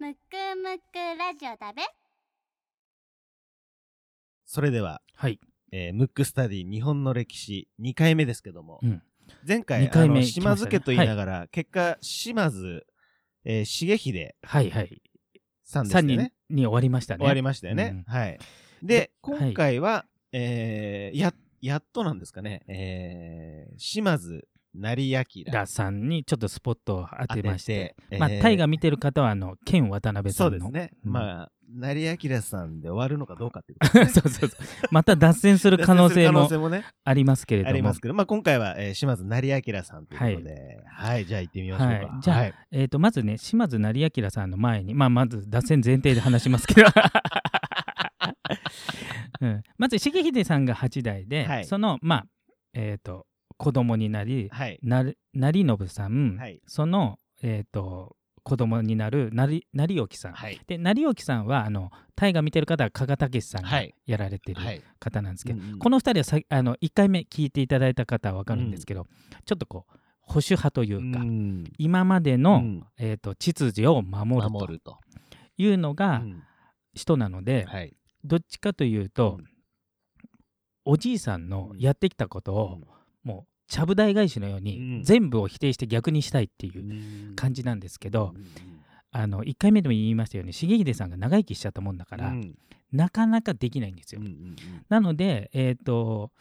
むくむくラジオだべ。それでは、はい。えームックスタディ日本の歴史2回目ですけども、うん。前回二回目あの来ましたね。島津家と言いながら、結果島津、えー重秀はいはい。さんですよ3人ねに終わりましたね。終わりましたよね、うん。はい。でで今回は、えーややっとなんですかね、えー島津成明。ダさんにちょっとスポットを当てまして、当ててまあ、えー。タイが見てる方は、あの、ケン渡辺さんの。そうですね、うん。まあ成明さんで終わるのかどうかっていうことね。そうそうそう。また脱線する可能性もありますけれども。ありますけど、まあ、今回は、えー島津成明さんということで、はい、じゃあ行ってみましょうか。はい。じゃあはい。えー、とまずね島津成明さんの前に、まあ、まず脱線前提で話しますけど、うん、まず重秀さんが8代で、はい。そのまあえっ、と子供になりはい。な成信さん、はい。その、えー、と子供になる成成興さん、はい。で成興さんはあの大河見てる方は加賀武さんがはい。やられてるはい。方なんですけど、うんうん。この2人はさあの1回目聞いていただいた方は分かるんですけど、ちょっとこう保守派というか、うん。今までの、うん。えー、と秩序を守ると。いうのがうん。人なので、はい。どっちかというと、うん。おじいさんのやってきたことを、もうちゃぶ台返しのように、うん。全部を否定して逆にしたいっていう感じなんですけど、あの1回目でも言いましたように重秀さんが長生きしちゃったもんだから、うん。なかなかできないんですよ。うんうんなので、えっ、と、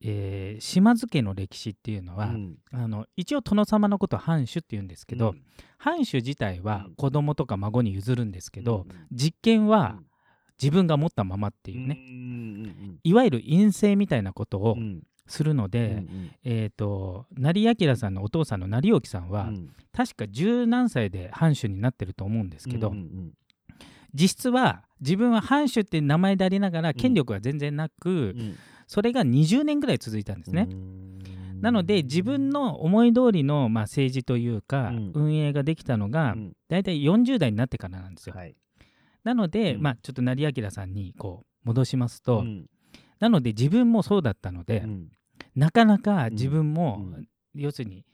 えー島津家の歴史っていうのは、うん。あの一応殿様のことを藩主っていうんですけど、うん。藩主自体はうん。子供とか孫に譲るんですけど、うん実権はうん。自分が持ったままっていうね、うん。いわゆる陰性みたいなことをうんするので、うんえー、と成明さんのお父さんの成興さんは、うん。確か十何歳で藩主になってると思うんですけど、うんうん実質は自分は藩主って名前でありながら権力は全然なく、うん。それが20年ぐらい続いたんですね。うん。なので自分の思い通りの、まあ、政治というか、うん。運営ができたのが、うん。大体40代になってからなんですよ。はい。なので、うん。まあ、ちょっと成明さんにこう戻しますと、うん。なので自分もそうだったので、うんなかなか自分も、うん。要するに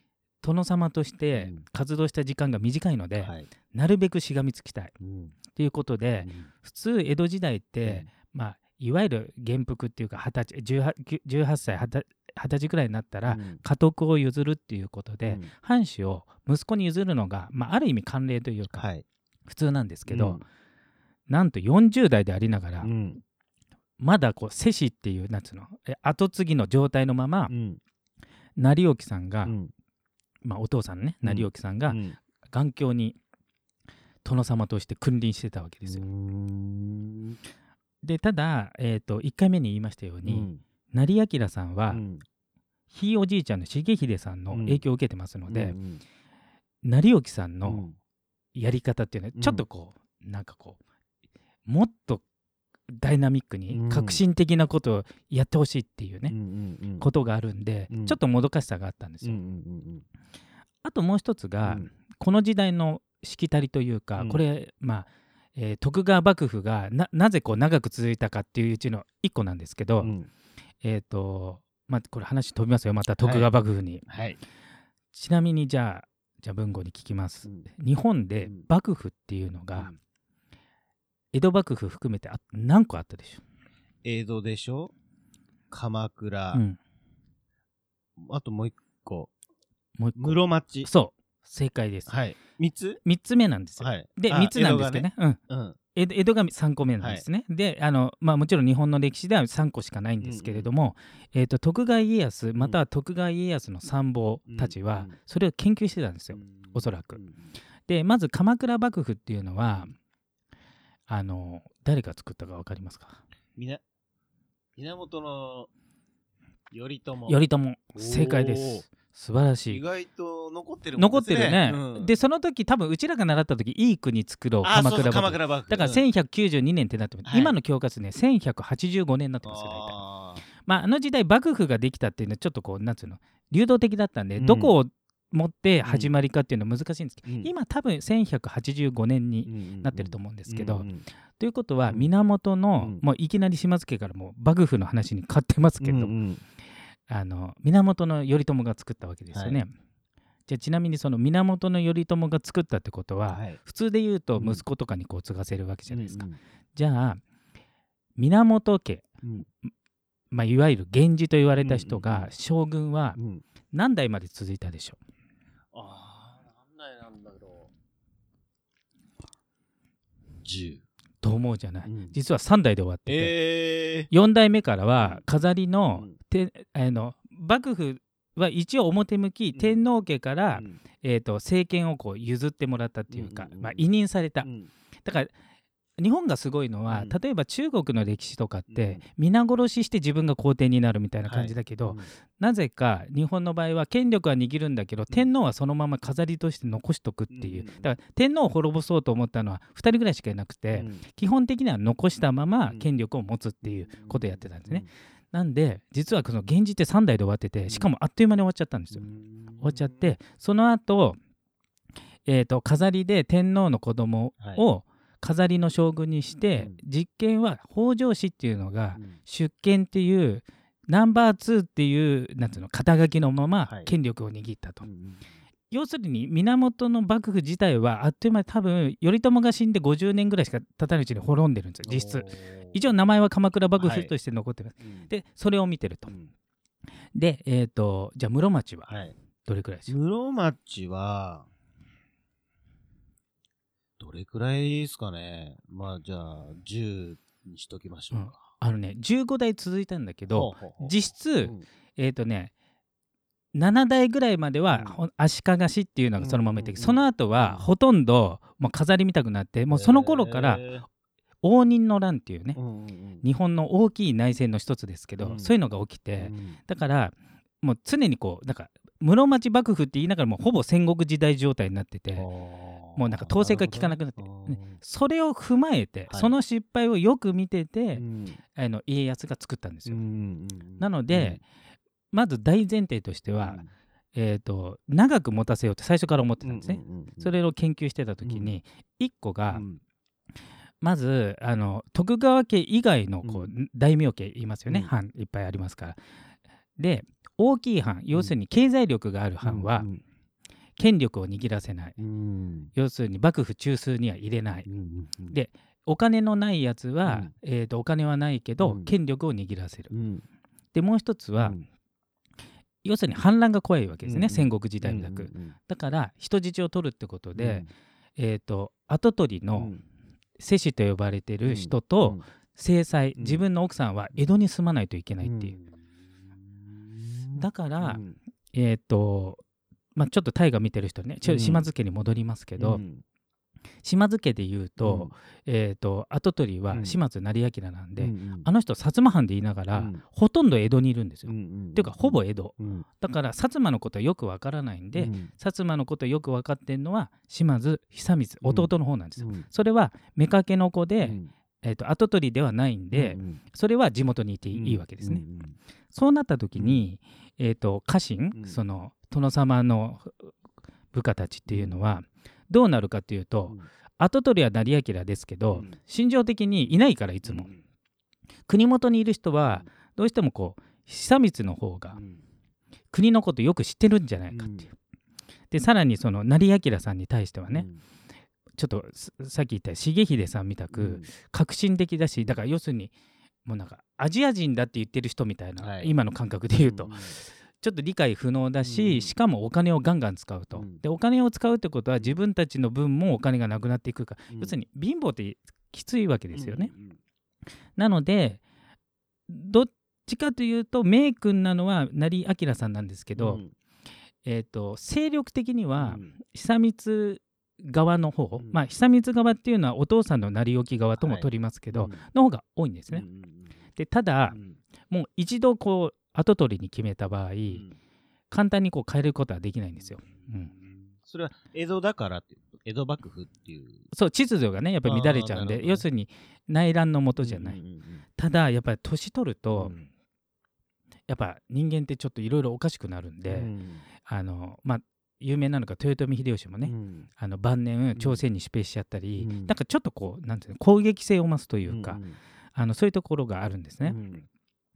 殿様としてうん。活動した時間が短いので、はい。なるべくしがみつきたい。うん。ということで、普通江戸時代って、まあ、いわゆる元服っていうか20歳 18, 18歳 20, 20歳くらいになったら、うん。家督を譲るっていうことで、うん。藩主を息子に譲るのが、まあ、ある意味慣例というか、はい。普通なんですけど、うん。なんと40代でありながら、うんまだこう世子っていうなんつうの？え後継ぎの状態のまま、うん。成興さんが、うん。まあ、お父さんねうん。成興さんがうん。眼鏡に殿様として君臨してたわけですよ。うん。でただ、えー、と1回目に言いましたように、うん。成明さんは、うん。ひいおじいちゃんの重秀さんの影響を受けてますので、うん成興さんのうん。やり方っていうのはうん。ちょっとこう、なんかこうもっとダイナミックうん。に革新的なことをやってほしいっていうね、うんうんうん。ことがあるんで、うん。ちょっともどかしさがあったんですよ。うんうんあともう一つうんが、うん。この時代のしきたりというか、うん。これまあ、えー徳川幕府がななぜこう長く続いたかっていううちの一個なんですけど、うん。えっ、とまあこれ話飛びますよまた徳川幕府に、はい。ちなみにじゃあじゃあ文豪に聞きます、うん。日本でうん。幕府っていうのが、うん江戸幕府含めてあ何個あったでしょ江戸でしょ？鎌倉。う、うん、あともう一個。もう一個。室町。そう。正解です、はい。三つ？3つ目なんですよ、はい。であ3つなんですけどね。うん江戸がうん。江戸が3個目なんですね。であの、まあ、もちろん日本の歴史では3個しかないんですけれども、えー、と徳川家康または徳川家康の参謀たちはうんそれを研究してたんですよ。おそらく。でまず鎌倉幕府っていうのはあの誰が作ったか分かりますか？みな源の頼朝。頼朝。正解です。素晴らし意い外と残ってるもん残ってるね、うん。でその時多分うちらが習った時いい国作ろう。鎌倉幕府。鎌倉幕府。だからうん。1192年ってなってます、はい。今の教科書ね。1185年になってますよ大体。あまああの時代幕府ができたっていうのはちょっとこうなんつうの流動的だったんで、うん。どこを持って始まりかっていうのは難しいんですけど、ーうん。今多分1185年にうんうんうん。なってると思うんですけど、うんうんということはうん。源の、うん。もういきなり島津家からもう幕府の話に変わってますけれど、うんうん。あの源頼朝が作ったわけですよね。はじゃあちなみにその源頼朝が作ったってことは、はい。普通で言うとうん。息子とかにこう継がせるわけじゃないですか。うんじゃあ源家、うん。まあ、いわゆる源氏と言われた人うんうんうんが将軍はうん。うん何代まで続いたでしょああ何代なんだろう10うと思うじゃない、うん。実は3代で終わってて、え。4代目からは飾りーの,うん。て、あの幕府は一応表向きうん。天皇家から、うん。えー、と政権をこう譲ってもらったっていうか、うん。まあ、委任された、うん。だから日本がすごいのは、うん。例えば中国の歴史とかって、うん。皆殺しして自分が皇帝になるみたいな感じだけど、うんなぜか日本の場合は権力は握るんだけど、天皇はそのまま飾りとして残しとくっていう、だから天皇を滅ぼそうと思ったのは2人ぐらいしかいなくて、うん。基本的には残したままうん。権力を持つっていうことをやってたんですね。なんで実はこの源氏って3代で終わっててしかもあっという間に終わっちゃったんですよ。終わっちゃってその後、えー、と飾りで天皇の子供を飾りの将軍にして、うん。実権は北条氏っていうのがうん。出権っていうナンバー2っていうなんていうの肩書きのままはい。権力を握ったと、うん要するに源の幕府自体はあっという間に多分頼朝が死んで50年ぐらいしか経たないうちに滅んでるんですよ実質。一応名前は鎌倉幕はい府として残ってます、うん。でそれを見てると。うん。でえっ、とじゃあ室町ははい。どれくらいでしょう、室町はどれくらいですかね。まあじゃあ10にしときましょうか、あのね15代続いたんだけどほうほうほう。実質、うん。えっ、とね7代ぐらいまでは、うん。足利氏っていうのがそのままいって、うんうんうんその後はうん。ほとんどもう飾り見たくなってもうその頃から応仁の乱っていうね、うんうんうん。日本の大きい内戦の一つですけど、うん。そういうのが起きて、うん。だからもう常にこうなんか室町幕府って言いながらもうほぼ戦国時代状態になってて、もうなんか統制が効かなくなってねそれを踏まえて、はい。その失敗をよく見てて、うん。あの家康が作ったんですよ。うんうんなので、まず大前提としてうん。は、えー、と長く持たせようって最初から思ってたんですね。うんうんうんそれを研究してた時に、一個が、うん。まずあの徳川家以外のこう、う大名家いますよね、うん。藩いっぱいありますから。で大きい藩要するに経済力がある藩はうん権力を握らせない。うん。要するに幕府中枢には入れない。うんうんでお金のないやつは、うん。えー、とお金はないけど、うん。権力を握らせる。うん。でもう一つは、うん。要するに反乱が怖いわけですね、うんうん。戦国時代だく、うんだから人質を取るってことうん。で、えー、と跡取りのうん。世子と呼ばれてる人と制裁、うん。自分の奥さんは江戸に住まないといけないっていう、うん。だから、うん。えっ、とまあちょっと大河見てる人ね島津家に戻りますけど、うん。島津家で言うと,、えー、と跡取りはうん。島津成明なんで、うんうん。あの人薩摩藩で言いながら、うん。ほとんど江戸にいるんですよ。うんうんっていうかほぼ江戸。うん。だから薩摩のことはよくわからないんで、うん。薩摩のことよく分かってるのは島津久光弟の方なんですよ。うんそれは妾の子で、うん。えー、と跡取りではないんで、うんそれは地元にいていい,、うんいいわけですね。うんそうなった時に、えー、と家臣、うん。その殿様の部下たちっていうのはどうなるかっていうと、うん。跡取りは成明ですけど、うん。心情的にいないからいつも、うん。国元にいる人はどうしてもこう久光の方がうん。国のことよく知ってるんじゃないかっていう。でさらにその成明さんに対してはね、ちょっとすさっき言った重秀さんみたく、うん。革新的だしだから要するにもうなんかアジア人だって言ってる人みたいな、はい。今の感覚で言うと、ん。ちょっと理解不能だし、うん。しかもお金をガンガン使うと、うん。でお金を使うってことは自分たちの分もお金がなくなっていくか要するに貧乏ってきついわけですよね。なのでどっちかというとメイ君なのは成明さんなんですけど、うん。えー、と勢力的にはうん。久光側の方、うん。まあ久光側っていうのはお父さんの成り置き側とも取りますけど、うんの方が多いんですね。うんうんでただう、ん。もう一度こう後取りに決めた場合、うん。簡単にこう変えることはできないんですよ。うんそれは江戸だからって江戸幕府っていう。そう秩序がねやっぱり乱れちゃうんで、ね要するに内乱のもとじゃない、うんうんうんただやっぱり年取ると、うん。やっぱ人間ってちょっといろいろおかしくなるんで、うん。あのまあ有名なのが豊臣秀吉もね、うん。あの晩ん。年朝鮮に出兵しちゃったり、うん。なんかちょっとこうなんていうの攻撃性を増すというか、んあのそういうところがあるんですね。うん。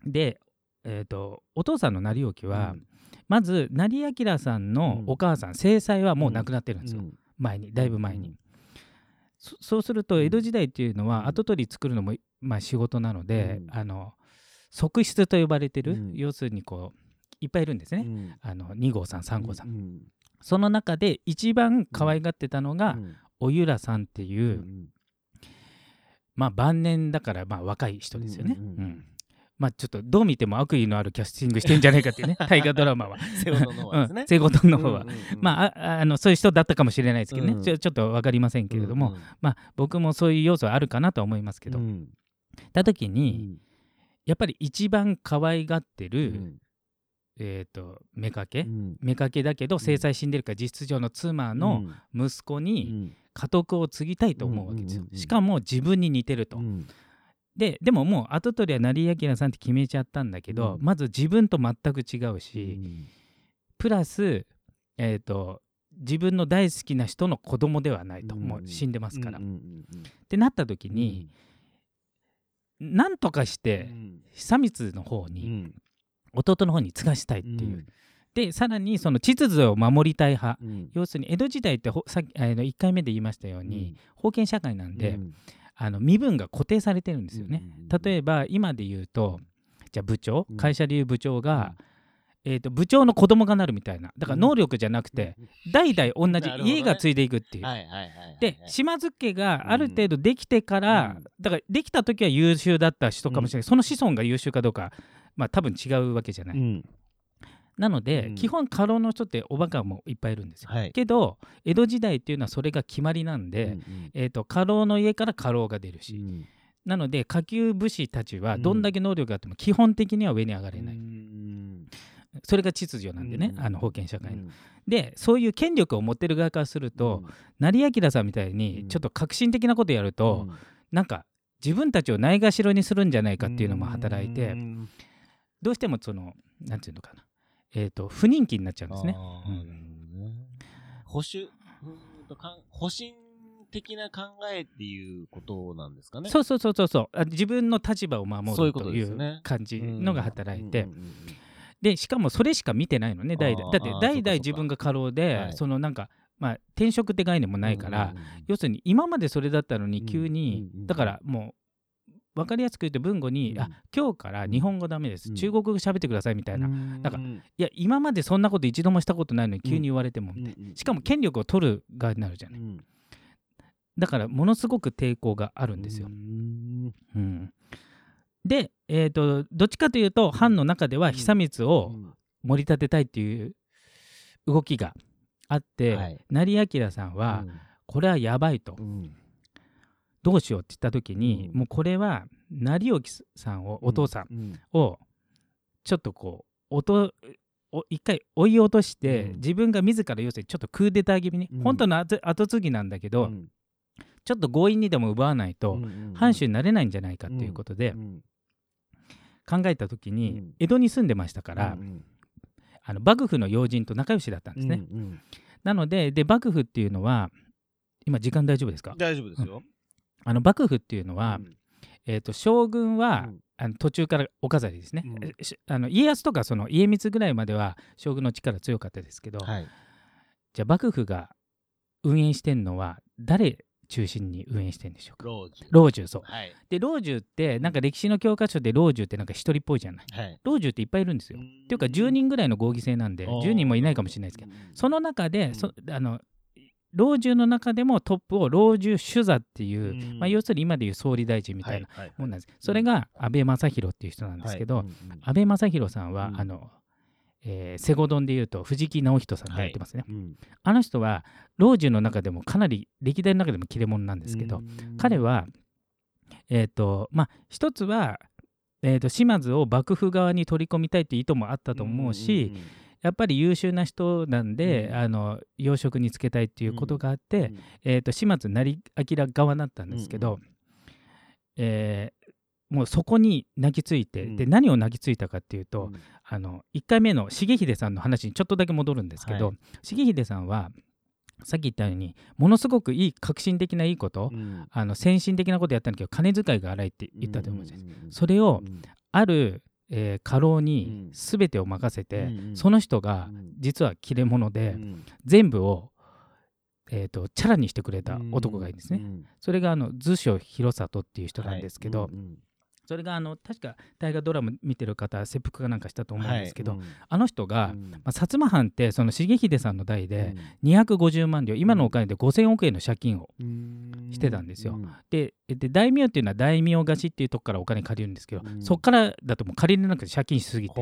で、えー、とお父さんの成興は、うん。まず成明さんのお母さん正妻はもう亡くなってるんですよ、うん。前にだいぶ前に。うん。そそうすると江戸時代っていうのうん。は後取り作るのも、まあ、仕事なので、うん。あの側室と呼ばれてる、うん。要するにこういっぱいいるんですね、うん。あの2号さん3号さんその中で一番可愛がってたのが、うん。おゆらさんっていう、うんまあ晩年だからまあ若い人ですよね、うんうんうんうん。まあちょっとどう見ても悪意のあるキャスティングしてんじゃないかっていうね。大河ドラマは。の方は。まあああのそういう人だったかもしれないですけどね、うん。ちょちょっと分かりませんけれども、うんまあ僕もそういう要素はあるかなとは思いますけど、うんた時うに、ん。やっぱり一番可愛がってる、うんえっ、と妾、うん。妾だけど正妻死んでるから実質上の妻の息子うにん。家督を継ぎたいと思うわけですよ。しかも自分に似てると、うん。ででももう後取りは成明さんって決めちゃったんだけど、うん。まず自分と全く違ううし、ん。プラスえっ、と自分の大好きな人の子供ではないと、うん。もう死んでますから、ってなった時に、なんとかしうてん。久光の方に、うん弟の方に継がしたいっていう、うん。でさらにその秩序を守りたい派。うん。要するに江戸時代ってほさっきあの1回目で言いましたように、封建社会なんで、うん。あの身分が固定されてるんですよね。例えば今で言うとじゃあ部長うん。会社でいう部長が、えー、と部長の子供がなるみたいな。だから能力じゃなくて、代々同じ家が継いでいくっていう。で島津家がある程度できてから、うん。だからできた時は優秀だった人かもしれない、その子孫が優秀かどうかまあ多分違うわけじゃない。うん。なので、うん。基本過労の人っておバカもいっぱいいるんですよ。はい。けど江戸時代っていうのはそれが決まりなんで、うんえー、と過労の家から過労が出るし、うん。なので下級武士たちはどんだけ能力があっても基本的には上に上がれない、うん。それが秩序なんでね、うん。あの封建社会の。うん。でそういう権力を持ってる側からすると、成明さんみたいにうん。ちょっと革新的なことやると、なんか自分たちをないがしろにするんじゃないかっていうのも働いて、うんどうしてもそのなんていうのかな、えー、と不人気になっちゃうんですね。保守とかん保身的な考えっていうことなんですかね。そうそうそうそうそう。あ自分の立場を守るという感じのが働いて、でしかもそれしか見てないのね代々だって代々自分が過労で、はい。そのなんかまあ転職って概念もないから、要するに今までそれだったのに急に、だからもう分かりやすく言うと文語に、うん。あ今日から日本語ダメです、うん。中国語喋ってくださいみたいな、うん。なんかいや今までそんなこと一度もしたことないのに急に言われても、うんうんしかも権力を取る側になるじゃない。うん。だからものすごく抵抗があるんですよ。う。ん。うん。で、えー、とどっちかというと藩の中では久光を盛り立てたいっていう動きがあって、はい。成明さんは、これはやばいと、うんどうしようって言った時に、うん。もうこれは成興さんをお父さんうん。をちょっとこう音お一回追い落として、うん。自分が自ら要するにちょっとクーデター気味に、うん。本当の後後継ぎなんだけど、うん。ちょっと強引にでも奪わないと、藩主になれないんじゃないかっていうことでうん考えた時に、うん。江戸に住んでましたから、うんあの幕府の要人と仲良しだったんですね。なのでで幕府っていうのは今時間大丈夫ですか？大丈夫ですよ。あの幕府っていうのは、うん。えー、と将軍は、うん。あの途中からお飾りですね、うん。あの家康とかその家光ぐらいまでは将軍の力強かったですけど、はい。じゃあ幕府が運営してんのは誰中心に運営してんでしょうか？老中。老中そう。はい。で老中ってなんか歴史の教科書で老中ってなんか一人っぽいじゃない？はい。老中っていっぱいいるんですよ、っていうか10人ぐらいの合議制なんで10人もいないかもしれないですけどその中で、そあの老中の中でもトップを老中主座っていう、うん。まあ、要するに今でいう総理大臣みたいなはいはいもんなんです、それが安倍正弘っていう人なんですけど、はい。うんうん安倍正弘さんは、うん。あのえーセゴドンでいうと藤木直人さんがやってますね、うん。あの人は老中の中でもかなり歴代の中でも切れ者なんですけど、うん。彼はえっ、とまあ一つは、えー、と島津を幕府側に取り込みたいっていう意図もあったと思うし、んんんやっぱり優秀な人なんで、うん。あの要職につけたいっていうことがあって、うん。えー、と島津成明側だったんですけど、うんえーもうそこに泣きついて、うん。で何を泣きついたかっていうと、うん。あの1回目の重秀さんの話にちょっとだけ戻るんですけど、は重秀さんはさっき言ったようにものすごくいい革新的ないいこと、うん。あの先進的なことやったんだけど金遣いが荒いって言ったと思うんです、それをうん。ある、えー家老にうん。全てを任せて、うんうん。その人がうん。実は切れ者で、うん。全部を、えー、とチャラにしてくれた男がいるんですね。うん。それがあの図書広里っていう人なんですけど、はい。うんそれがあの確か大河ドラマ見てる方切腹かなんかしたと思うんですけど、はい。あの人が、うん。まあ、薩摩藩ってその重秀さんの代でうん。250万両今のお金で5000億円の借金をうん。してたんですよ。うん。でで大名っていうのは大名貸しっていうとこからお金借りるんですけど、うん。そこからだともう借りれなくて借金しすぎて。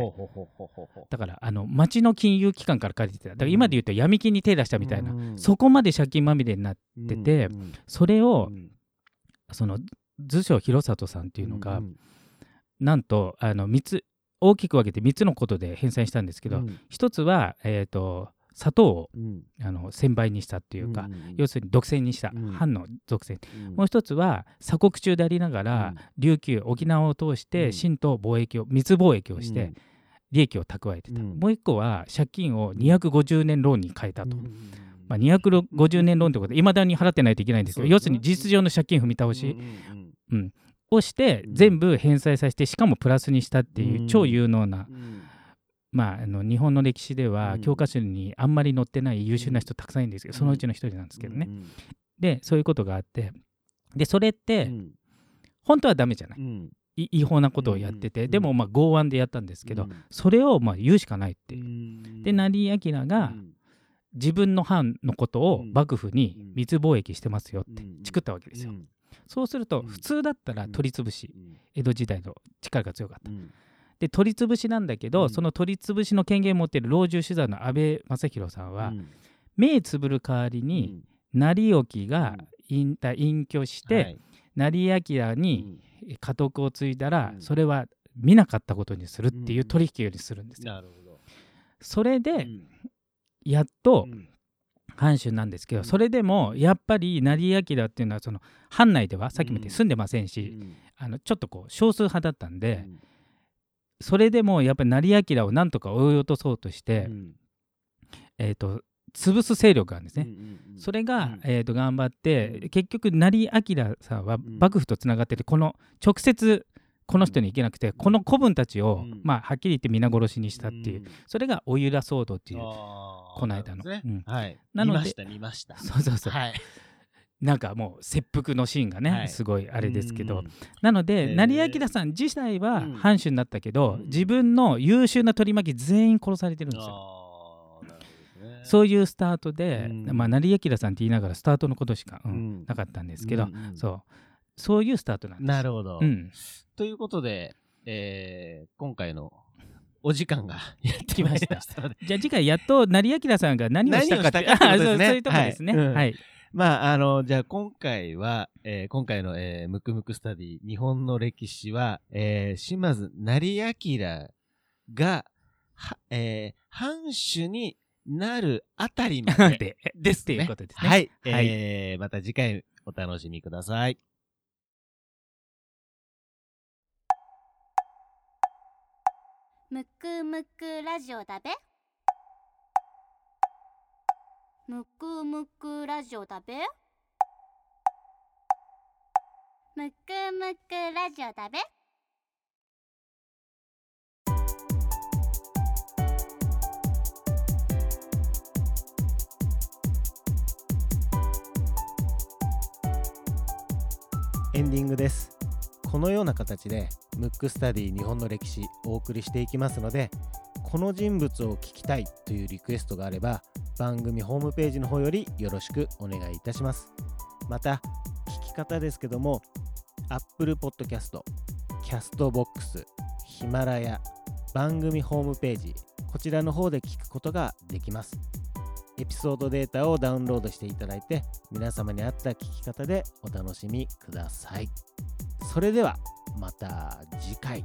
だからあの町の金融機関から借りてた。だから今で言うと闇金に手出したみたいな、うん。そこまで借金まみれになっててうん。それをうん。その図書広里さんっていうのが、んなんとあの3つ大きく分けて3つのことで返済したんですけど、うん。一つは、えー、と砂糖をうん。あの1000倍にしたっていうか、んん要するに独占にした、うん。藩の独占、うん。もう一つは鎖国中でありながら、うん。琉球沖縄を通しうてん。清と貿易を密貿易をして利益を蓄えてた、うん。もう一個は借金を250年ローンに変えたと、うんまあ、250年ローンということでいまだに払ってないといけないんですけど、ね。要するに事実上の借金踏み倒し、うんうんをしてうん。全部返済させてしかもプラスにしたっていううん。超有能な、うん。まあ、あの日本の歴史ではうん。教科書にあんまり載ってない優秀な人たくさんいるんですけど、うん。そのうちの一人なんですけどね。うんでそういうことがあってでそれってうん。本当はダメじゃない、違法なことをやってて、うんでもまあ剛腕でやったんですけど、うん。それをまあ言うしかないっていう。うん。で成明がうん。自分の藩のことをうん。幕府に密貿易してますよってうん。チクったわけですよ。うんそうするとうん。普通だったら取り潰し、うん。江戸時代の力が強かった。うん。で取り潰しなんだけど、うん。その取り潰しの権限を持っている老中主座の安倍正弘さんは、うん。目つぶる代わりに、成興が隠退隠居して、はい。成明うにん。家督を継いだら、うん。それは見なかったことにするっていううん。取引をするんですよ。なるほど。それでうん。やっとうん藩主なんですけど、うん。それでもやっぱり成明っていうのはその藩内ではさっきも言っうんて住んでませんうし、ん。あのちょっとこう少数派だったんで、うん。それでもやっぱり成明をなんとか追い落とそうとして、うん。えー、と潰す勢力があるんですね。それが、うん。えー、と頑張って、うん。結局成明さんはん。幕府とつながっててこの直接この人に行けなくて、この子分たちを、うん。まあ、はっきり言って皆殺しにしたっていう、ん。それがおゆら騒動っていう、この間の。はい。なので見ました見ました。そうそうそう、はい。なんかもう切腹のシーンがね、はい。すごいあれですけど、うん。なので、成明さん自体はうん。藩主になったけど、うん。自分の優秀な取り巻き全員殺されてるんですよ。そういうスタートで、うん。まあ、成明さんって言いながらスタートのことしか、うんうん。なかったんですけど、うんうんそう。そういうスタートなんです。なるほど。うん、ということでえー今回のお時間が やってまいりましたじゃあ次回やっと成明さんが何をしたかって 何をしたかってことですねあそういうとこですね。はいうんはい。まあ、あの、じゃあ今回は、えー今回の、えームクムクスタディ、日本の歴史は、えー島津成明が、は、えー藩主になるあたりまで でですっていうね。ことですね。はい。はいえーまた次回お楽しみください。むくむくラジオだべ。むくむくラジオだべ。むくむくラジオだべ。エンディングです。このような形で、ムックスタディ日本の歴史お送りしていきますので、この人物を聞きたいというリクエストがあれば、番組ホームページの方よりよろしくお願いいたします。また聞き方ですけども Apple Podcast、Castbox、ヒマラヤ、番組ホームページこちらの方で聞くことができます。エピソードデータをダウンロードしていただいて皆様に合った聞き方でお楽しみください。それではまた次回。